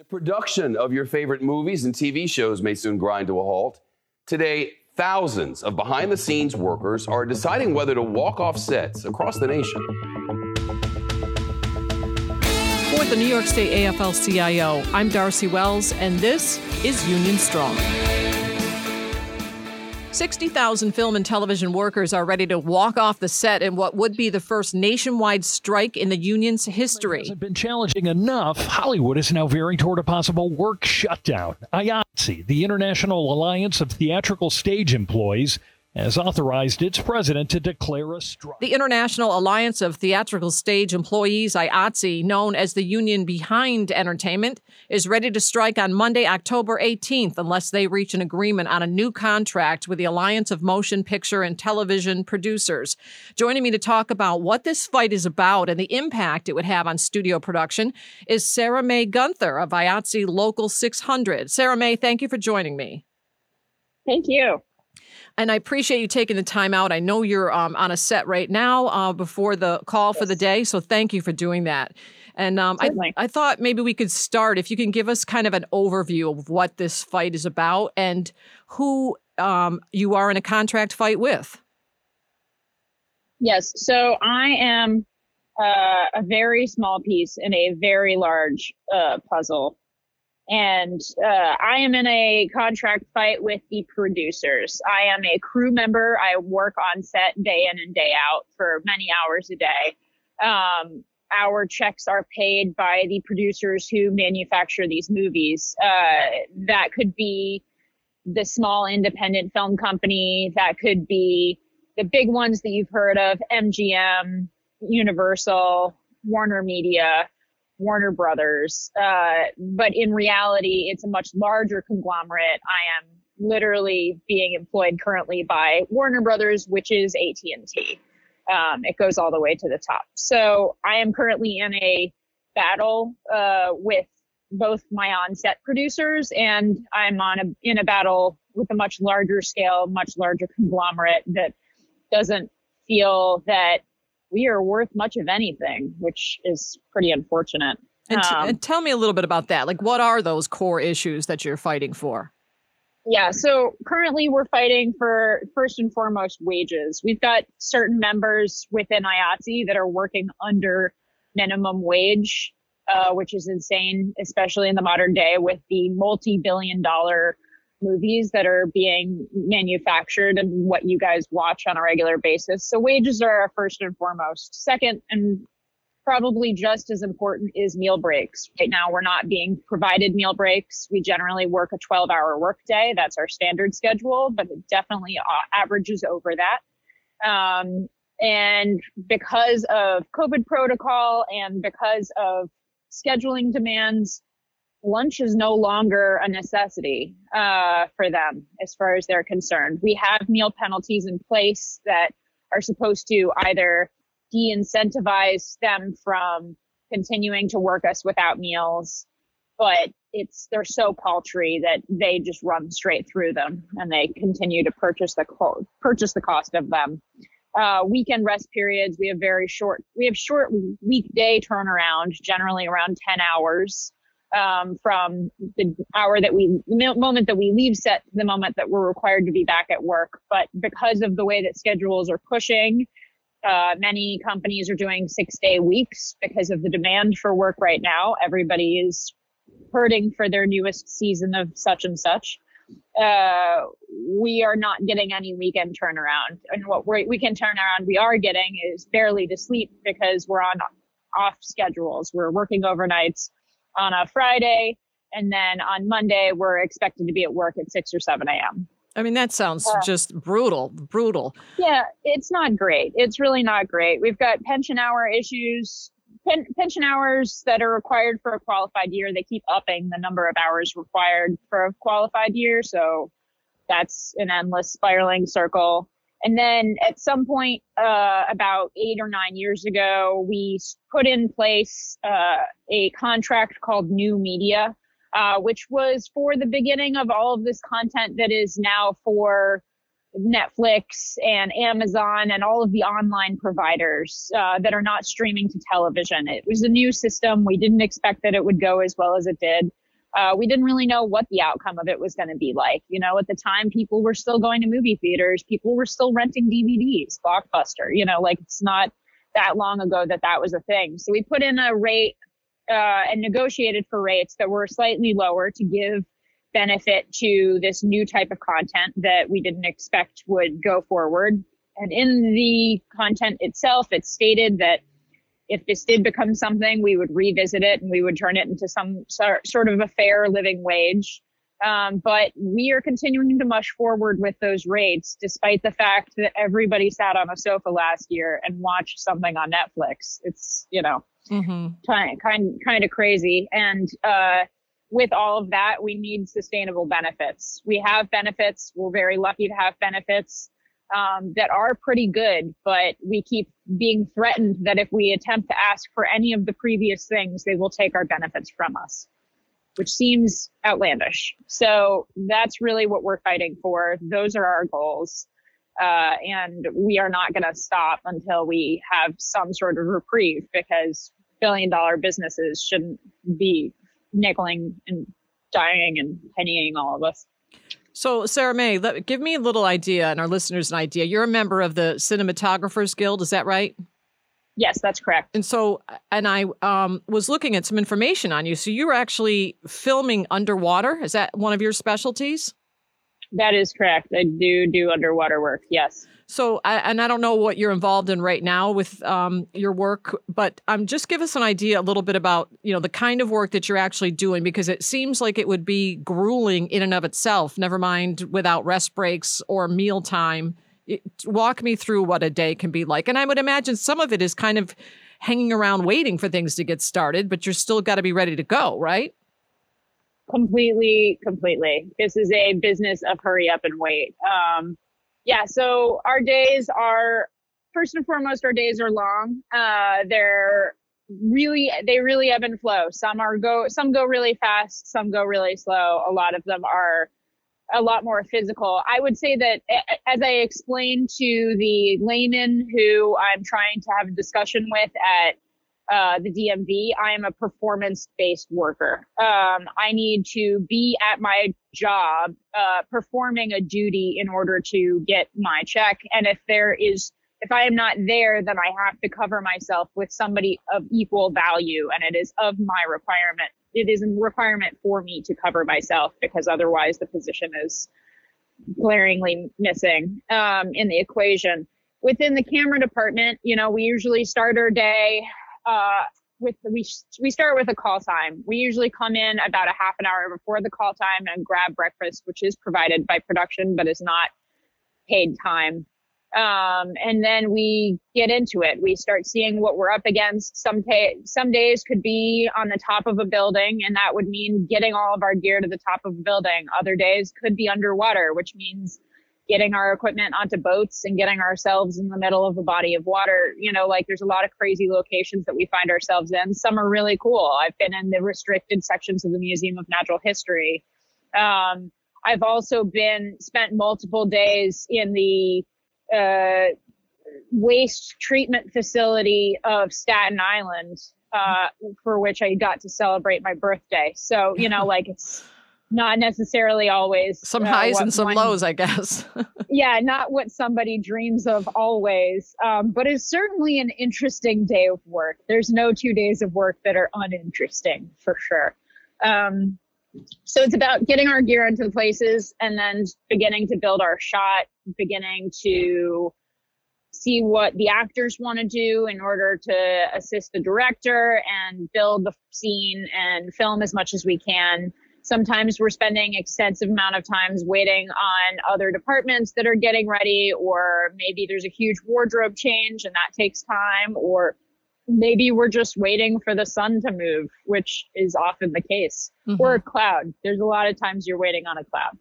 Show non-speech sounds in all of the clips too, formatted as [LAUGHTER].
The production of your favorite movies and TV shows may soon grind to a halt. Today, thousands of behind the scenes workers are deciding whether to walk off sets across the nation. For the New York State AFL CIO, I'm Darcy Wells, and this is Union Strong. 60,000 film and television workers are ready to walk off the set in what would be the first nationwide strike in the union's history. Hasn't been challenging enough. Hollywood is now veering toward a possible work shutdown. IATSE, the International Alliance of Theatrical Stage Employees, has authorized its president to declare a strike. The International Alliance of Theatrical Stage Employees, IATSE, known as the union behind entertainment, is ready to strike on Monday, October 18th, unless they reach an agreement on a new contract with the Alliance of Motion Picture and Television Producers. Joining me to talk about what this fight is about and the impact it would have on studio production is Sarah Mae Gunther of IATSE Local 600. Sarah Mae, thank you for joining me. Thank you. And I appreciate you taking the time out. I know you're um, on a set right now uh, before the call for the day. So thank you for doing that. And um, I, I thought maybe we could start if you can give us kind of an overview of what this fight is about and who um, you are in a contract fight with. Yes. So I am uh, a very small piece in a very large uh, puzzle and uh, I am in a contract fight with the producers. I am a crew member. I work on set day in and day out for many hours a day. Um, our checks are paid by the producers who manufacture these movies. Uh, that could be the small independent film company. That could be the big ones that you've heard of MGM, Universal, Warner Media. Warner Brothers. Uh, but in reality, it's a much larger conglomerate. I am literally being employed currently by Warner Brothers, which is AT&T. Um, it goes all the way to the top. So I am currently in a battle uh, with both my on-set producers, and I'm on a in a battle with a much larger scale, much larger conglomerate that doesn't feel that we are worth much of anything, which is pretty unfortunate. And, t- um, and, tell me a little bit about that. Like, what are those core issues that you're fighting for? Yeah, so currently we're fighting for first and foremost wages. We've got certain members within IATSE that are working under minimum wage, uh, which is insane, especially in the modern day with the multi billion dollar movies that are being manufactured and what you guys watch on a regular basis. So wages are first and foremost. Second, and probably just as important is meal breaks. Right now, we're not being provided meal breaks. We generally work a 12 hour workday. That's our standard schedule, but it definitely uh, averages over that. Um, and because of COVID protocol and because of scheduling demands, lunch is no longer a necessity uh, for them as far as they're concerned. We have meal penalties in place that are supposed to either de-incentivize them from continuing to work us without meals, but it's they're so paltry that they just run straight through them and they continue to purchase the co- purchase the cost of them. Uh, weekend rest periods we have very short we have short weekday turnaround generally around 10 hours um, from the hour that we, moment that we leave set to the moment that we're required to be back at work. But because of the way that schedules are pushing, uh, many companies are doing six day weeks because of the demand for work right now. Everybody is hurting for their newest season of such and such. Uh, we are not getting any weekend turnaround. And what we weekend turnaround we are getting is barely to sleep because we're on off schedules. We're working overnights on a Friday. And then on Monday, we're expected to be at work at 6 or 7 a.m. I mean, that sounds uh, just brutal, brutal. Yeah, it's not great. It's really not great. We've got pension hour issues, pen, pension hours that are required for a qualified year. They keep upping the number of hours required for a qualified year. So that's an endless spiraling circle. And then at some point, uh, about eight or nine years ago, we put in place uh, a contract called New Media, uh, which was for the beginning of all of this content that is now for Netflix and Amazon and all of the online providers uh, that are not streaming to television. It was a new system. We didn't expect that it would go as well as it did. Uh, we didn't really know what the outcome of it was going to be like. You know, at the time, people were still going to movie theaters, people were still renting DVDs, Blockbuster. You know, like it's not that long ago that that was a thing. So we put in a rate uh, and negotiated for rates that were slightly lower to give benefit to this new type of content that we didn't expect would go forward. And in the content itself, it stated that if this did become something, we would revisit it and we would turn it into some sort of a fair living wage. Um, but we are continuing to mush forward with those rates, despite the fact that everybody sat on a sofa last year and watched something on Netflix. It's you know mm-hmm. kind kind kind of crazy. And uh, with all of that, we need sustainable benefits. We have benefits. We're very lucky to have benefits um, that are pretty good, but we keep being threatened that if we attempt to ask for any of the previous things, they will take our benefits from us, which seems outlandish. So that's really what we're fighting for. Those are our goals. Uh, and we are not going to stop until we have some sort of reprieve because billion dollar businesses shouldn't be nickeling and dying and pennying all of us. So, Sarah Mae, let, give me a little idea and our listeners an idea. You're a member of the Cinematographers Guild, is that right? Yes, that's correct. And so, and I um, was looking at some information on you. So, you were actually filming underwater. Is that one of your specialties? That is correct. I do do underwater work. Yes. So, and I don't know what you're involved in right now with um, your work, but um, just give us an idea a little bit about you know the kind of work that you're actually doing because it seems like it would be grueling in and of itself. Never mind without rest breaks or meal time. It, walk me through what a day can be like, and I would imagine some of it is kind of hanging around waiting for things to get started, but you're still got to be ready to go, right? Completely, completely. This is a business of hurry up and wait. Um, yeah, so our days are first and foremost, our days are long. Uh, they're really they really ebb and flow. Some are go some go really fast, some go really slow. A lot of them are a lot more physical. I would say that as I explained to the layman who I'm trying to have a discussion with at uh, the DMV, I am a performance based worker. Um, I need to be at my job uh, performing a duty in order to get my check. And if there is, if I am not there, then I have to cover myself with somebody of equal value. And it is of my requirement. It is a requirement for me to cover myself because otherwise the position is glaringly missing um, in the equation within the camera department, you know, we usually start our day uh, with the, we we start with a call time. We usually come in about a half an hour before the call time and grab breakfast, which is provided by production but is not paid time. Um, and then we get into it. We start seeing what we're up against. Some ta- some days could be on the top of a building, and that would mean getting all of our gear to the top of a building. Other days could be underwater, which means getting our equipment onto boats and getting ourselves in the middle of a body of water. You know, like there's a lot of crazy locations that we find ourselves in. Some are really cool. I've been in the restricted sections of the Museum of Natural History. Um, I've also been spent multiple days in the uh, waste treatment facility of Staten Island, uh, for which I got to celebrate my birthday. So, you know, [LAUGHS] like it's not necessarily always some uh, highs and some one, lows, I guess. [LAUGHS] yeah, not what somebody dreams of always, um, but it's certainly an interesting day of work. There's no two days of work that are uninteresting for sure. Um, so it's about getting our gear into the places and then beginning to build our shot, beginning to see what the actors want to do in order to assist the director and build the scene and film as much as we can Sometimes we're spending extensive amount of times waiting on other departments that are getting ready, or maybe there's a huge wardrobe change and that takes time, or maybe we're just waiting for the sun to move, which is often the case, mm-hmm. or a cloud. There's a lot of times you're waiting on a cloud.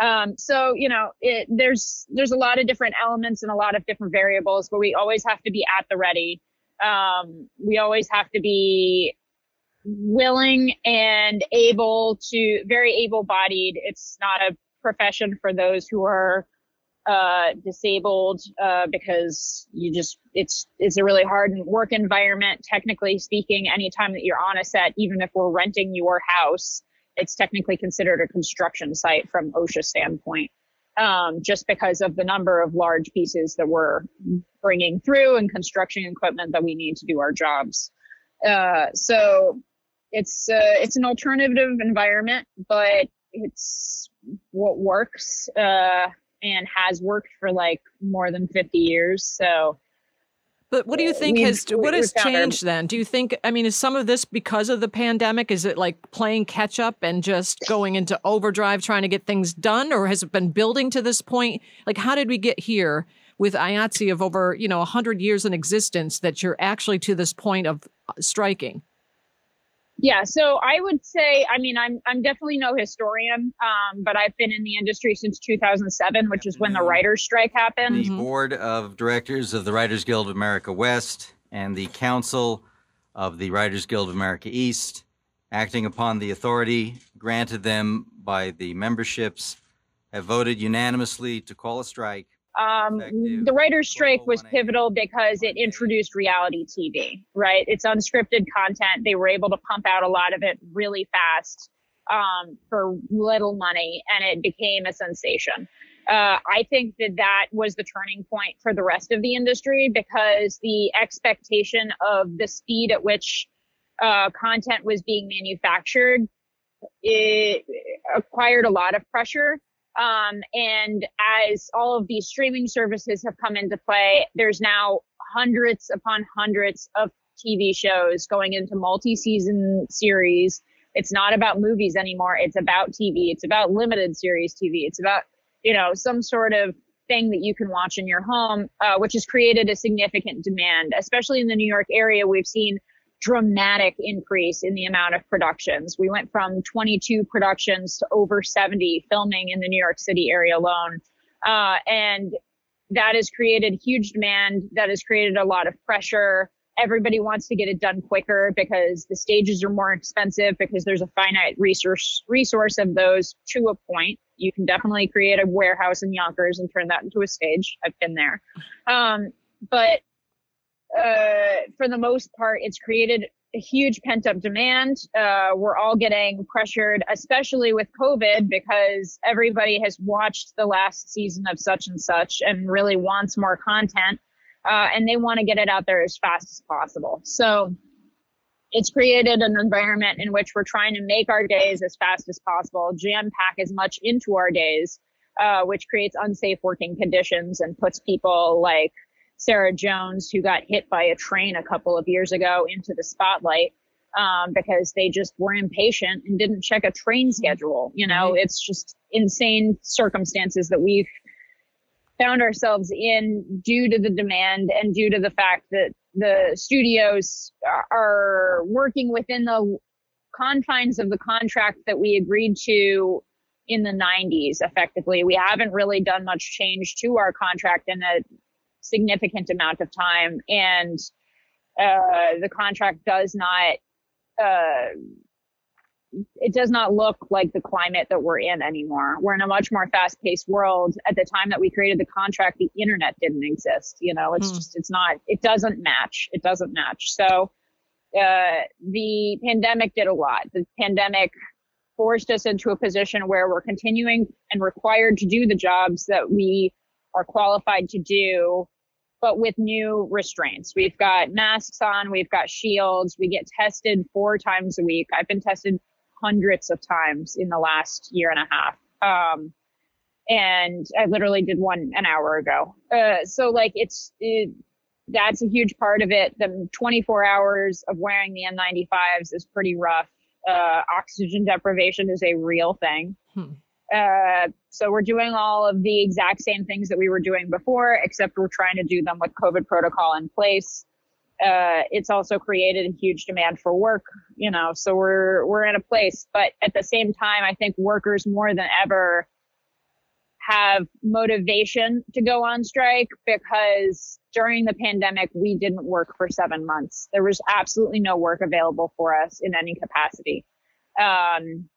Um, so you know, it, there's there's a lot of different elements and a lot of different variables, but we always have to be at the ready. Um, we always have to be willing and able to very able bodied it's not a profession for those who are uh, disabled uh, because you just it's it's a really hard work environment technically speaking anytime that you're on a set even if we're renting your house it's technically considered a construction site from OSHA standpoint, um, just because of the number of large pieces that we're bringing through and construction equipment that we need to do our jobs. Uh, so it's uh, it's an alternative environment, but it's what works uh, and has worked for like more than 50 years. So but what do you think has what has changed then? Do you think I mean is some of this because of the pandemic? Is it like playing catch up and just going into overdrive trying to get things done or has it been building to this point? Like how did we get here with IATSE of over, you know, 100 years in existence that you're actually to this point of uh, striking? Yeah, so I would say, I mean, I'm I'm definitely no historian, um, but I've been in the industry since 2007, which is when the writers' strike happened. The mm-hmm. board of directors of the Writers Guild of America West and the council of the Writers Guild of America East, acting upon the authority granted them by the memberships, have voted unanimously to call a strike um, the writer's strike was pivotal because it introduced reality TV, right? It's unscripted content. They were able to pump out a lot of it really fast um, for little money, and it became a sensation. Uh, I think that that was the turning point for the rest of the industry because the expectation of the speed at which uh, content was being manufactured it acquired a lot of pressure um, and as all of these streaming services have come into play, there's now hundreds upon hundreds of TV shows going into multi season series. It's not about movies anymore. It's about TV. It's about limited series TV. It's about, you know, some sort of thing that you can watch in your home, uh, which has created a significant demand, especially in the New York area. We've seen dramatic increase in the amount of productions. We went from 22 productions to over 70 filming in the New York City area alone. Uh, and that has created huge demand. That has created a lot of pressure. Everybody wants to get it done quicker because the stages are more expensive because there's a finite resource resource of those to a point. You can definitely create a warehouse in Yonkers and turn that into a stage. I've been there. Um, but uh, for the most part, it's created a huge pent up demand. Uh, we're all getting pressured, especially with COVID, because everybody has watched the last season of such and such and really wants more content. Uh, and they want to get it out there as fast as possible. So it's created an environment in which we're trying to make our days as fast as possible, jam pack as much into our days, uh, which creates unsafe working conditions and puts people like Sarah Jones, who got hit by a train a couple of years ago, into the spotlight um, because they just were impatient and didn't check a train mm-hmm. schedule. You know, mm-hmm. it's just insane circumstances that we've found ourselves in due to the demand and due to the fact that the studios are working within the confines of the contract that we agreed to in the 90s effectively we haven't really done much change to our contract in a significant amount of time and uh, the contract does not uh, it does not look like the climate that we're in anymore. We're in a much more fast-paced world. At the time that we created the contract, the internet didn't exist. You know, it's mm. just it's not. It doesn't match. It doesn't match. So uh, the pandemic did a lot. The pandemic forced us into a position where we're continuing and required to do the jobs that we are qualified to do but with new restraints. We've got masks on, we've got shields, we get tested four times a week. I've been tested hundreds of times in the last year and a half. Um, and I literally did one an hour ago. Uh, so like it's, it, that's a huge part of it. The 24 hours of wearing the N95s is pretty rough. Uh, oxygen deprivation is a real thing. Hmm. Uh, so we're doing all of the exact same things that we were doing before, except we're trying to do them with COVID protocol in place. Uh, it's also created a huge demand for work, you know, so we're, we're in a place, but at the same time, I think workers more than ever have motivation to go on strike because during the pandemic, we didn't work for seven months. There was absolutely no work available for us in any capacity. Um,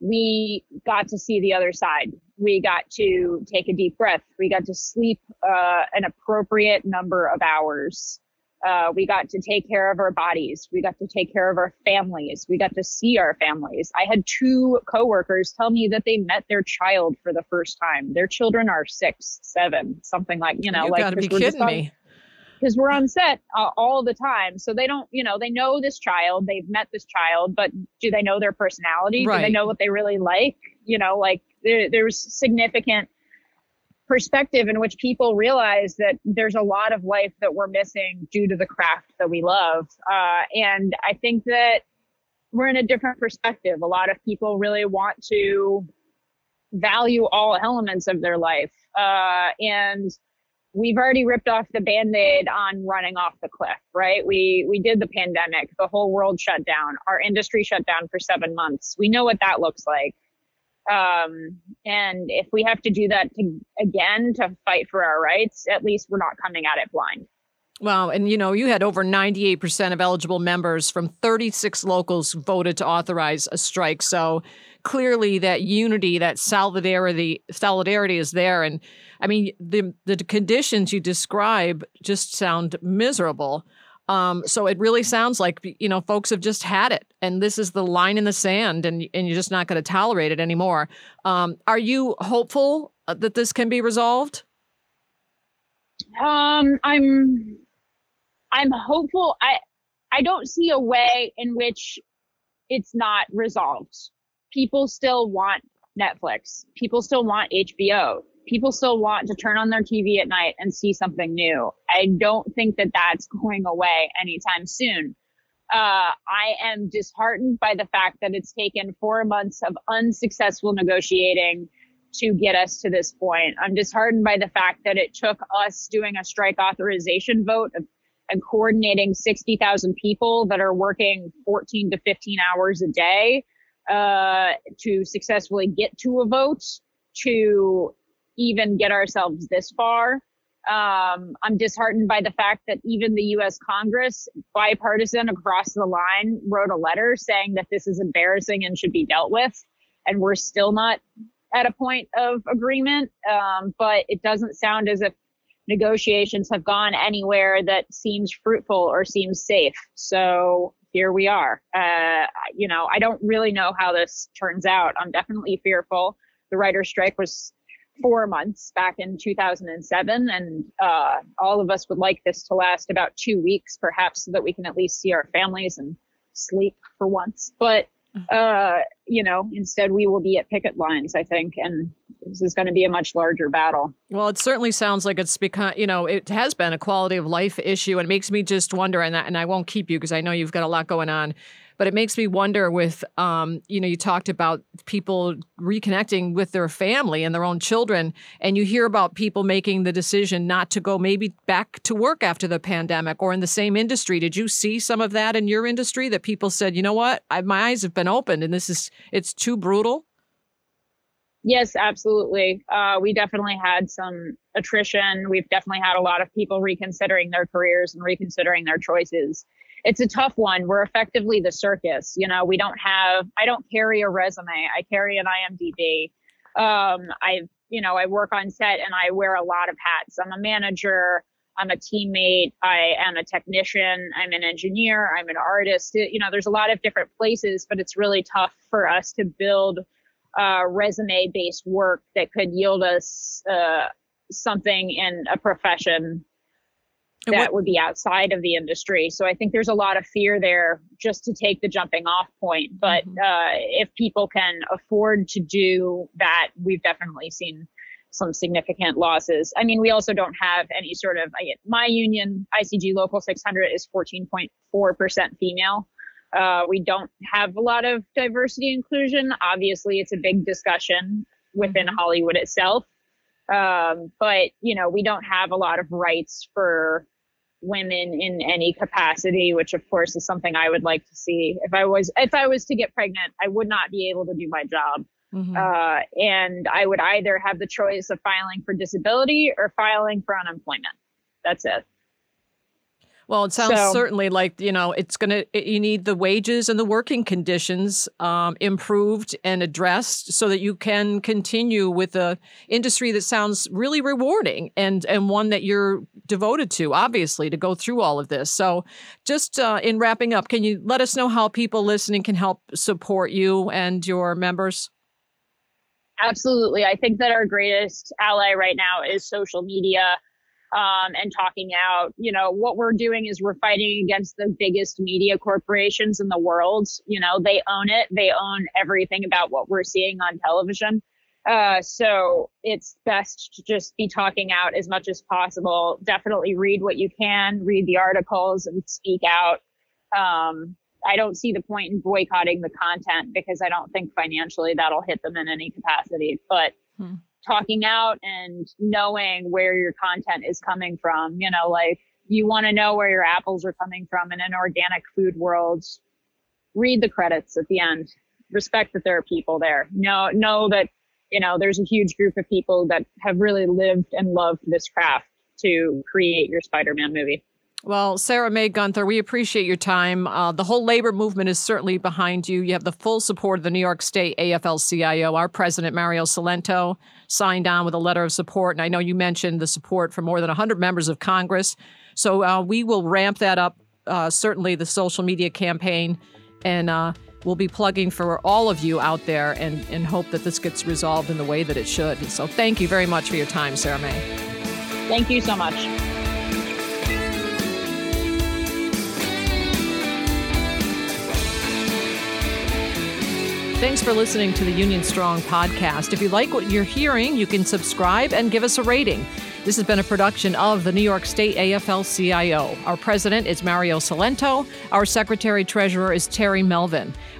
we got to see the other side. We got to take a deep breath. We got to sleep uh, an appropriate number of hours. Uh, we got to take care of our bodies. We got to take care of our families. We got to see our families. I had two coworkers tell me that they met their child for the first time. Their children are six, seven, something like you know, you like gotta be kidding on- me. Because we're on set uh, all the time. So they don't, you know, they know this child, they've met this child, but do they know their personality? Do they know what they really like? You know, like there, there's significant perspective in which people realize that there's a lot of life that we're missing due to the craft that we love. Uh, and I think that we're in a different perspective. A lot of people really want to value all elements of their life. Uh, and we've already ripped off the band-aid on running off the cliff right? We we did the pandemic. The whole world shut down. Our industry shut down for seven months. We know what that looks like. Um, and if we have to do that to, again to fight for our rights at least we're not coming at it blind. Wow. And, you know, you had over 98% of eligible members from 36 locals voted to authorize a strike. So clearly that unity, that solidarity, solidarity is there. And I mean, the, the conditions you describe just sound miserable. Um, so it really sounds like, you know, folks have just had it and this is the line in the sand and, and you're just not going to tolerate it anymore. Um, are you hopeful uh, that this can be resolved? Um, I'm I'm hopeful. I I don't see a way in which it's not resolved. People still want Netflix. People still want HBO. People still want to turn on their TV at night and see something new. I don't think that that's going away anytime soon. Uh, I am disheartened by the fact that it's taken four months of unsuccessful negotiating to get us to this point. I'm disheartened by the fact that it took us doing a strike authorization vote and coordinating 60,000 people that are working 14 to 15 hours a day uh, to successfully get to a vote to even get ourselves this far. Um, I'm disheartened by the fact that even the US Congress, bipartisan across the line, wrote a letter saying that this is embarrassing and should be dealt with. And we're still not at a point of agreement. Um, but it doesn't sound as if negotiations have gone anywhere that seems fruitful or seems safe. So here we are. Uh, you know, I don't really know how this turns out. I'm definitely fearful. The writer's strike was four months back in 2007, and uh, all of us would like this to last about two weeks, perhaps, so that we can at least see our families and sleep for once. But uh, you know, instead we will be at picket lines, I think, and this is going to be a much larger battle. Well, it certainly sounds like it's become, you know, it has been a quality of life issue. And it makes me just wonder, and I, and I won't keep you because I know you've got a lot going on, but it makes me wonder with, um, you know, you talked about people reconnecting with their family and their own children, and you hear about people making the decision not to go maybe back to work after the pandemic or in the same industry. Did you see some of that in your industry that people said, you know what, I, my eyes have been opened and this is, it's too brutal? Yes, absolutely. Uh, we definitely had some attrition. We've definitely had a lot of people reconsidering their careers and reconsidering their choices. It's a tough one. We're effectively the circus. You know, we don't have, I don't carry a resume. I carry an IMDb. Um, I, you know, I work on set and I wear a lot of hats. I'm a manager. I'm a teammate. I am a technician. I'm an engineer. I'm an artist. You know, there's a lot of different places, but it's really tough for us to build uh, resume based work that could yield us uh, something in a profession And that what- would be outside of the industry. So I think there's a lot of fear there just to take the jumping off point. But Mhm. uh, if people can afford to do that, we've definitely seen some significant losses. I mean, we also don't have any sort of I- my union, ICG Local 600 is 14.4% female. Uh, we don't have a lot of diversity inclusion. Obviously, it's a big discussion within Hollywood itself. Um, but you know, we don't have a lot of rights for women in any capacity, which of course is something I would like to see. If I was if I was to get pregnant, I would not be able to do my job. Mhm. Uh, and I would either have the choice of filing for disability or filing for unemployment. That's it. Well, it sounds So- certainly like you know it's gonna. it- You need the wages and the working conditions um, improved and addressed so that you can continue with a industry that sounds really rewarding and and one that you're devoted to. Obviously, to go through all of this. So, just uh, in wrapping up, can you let us know how people listening can help support you and your members? Absolutely. I think that our greatest ally right now is social media um, and talking out. You know, what we're doing is we're fighting against the biggest media corporations in the world. You know, they own it, they own everything about what we're seeing on television. Uh, so it's best to just be talking out as much as possible. Definitely read what you can, read the articles and speak out. Um, I don't see the point in boycotting the content because I don't think financially that'll hit them in any capacity. But Hmm. Talking out and knowing where your content is coming from, you know, like you want to know where your apples are coming from in an organic food world. Read the credits at the end. Respect that there are people there. Know know that you know there's a huge group of people that have really lived and loved this craft to create your Spider-Man movie. Well, Sarah Mae Gunther, we appreciate your time. Uh, the whole labor movement is certainly behind you. You have the full support of the New York State AFL CIO. Our president, Mario Cilento, signed on with a letter of support. And I know you mentioned the support from more than 100 members of Congress. So uh, we will ramp that up, uh, certainly the social media campaign. And uh, we'll be plugging for all of you out there and, and hope that this gets resolved in the way that it should. So thank you very much for your time, Sarah Mae. Thank you so much. Thanks for listening to the Union Strong podcast. If you like what you're hearing, you can subscribe and give us a rating. This has been a production of the New York State AFL CIO. Our president is Mario Cilento. Our secretary treasurer is Terry Melvin.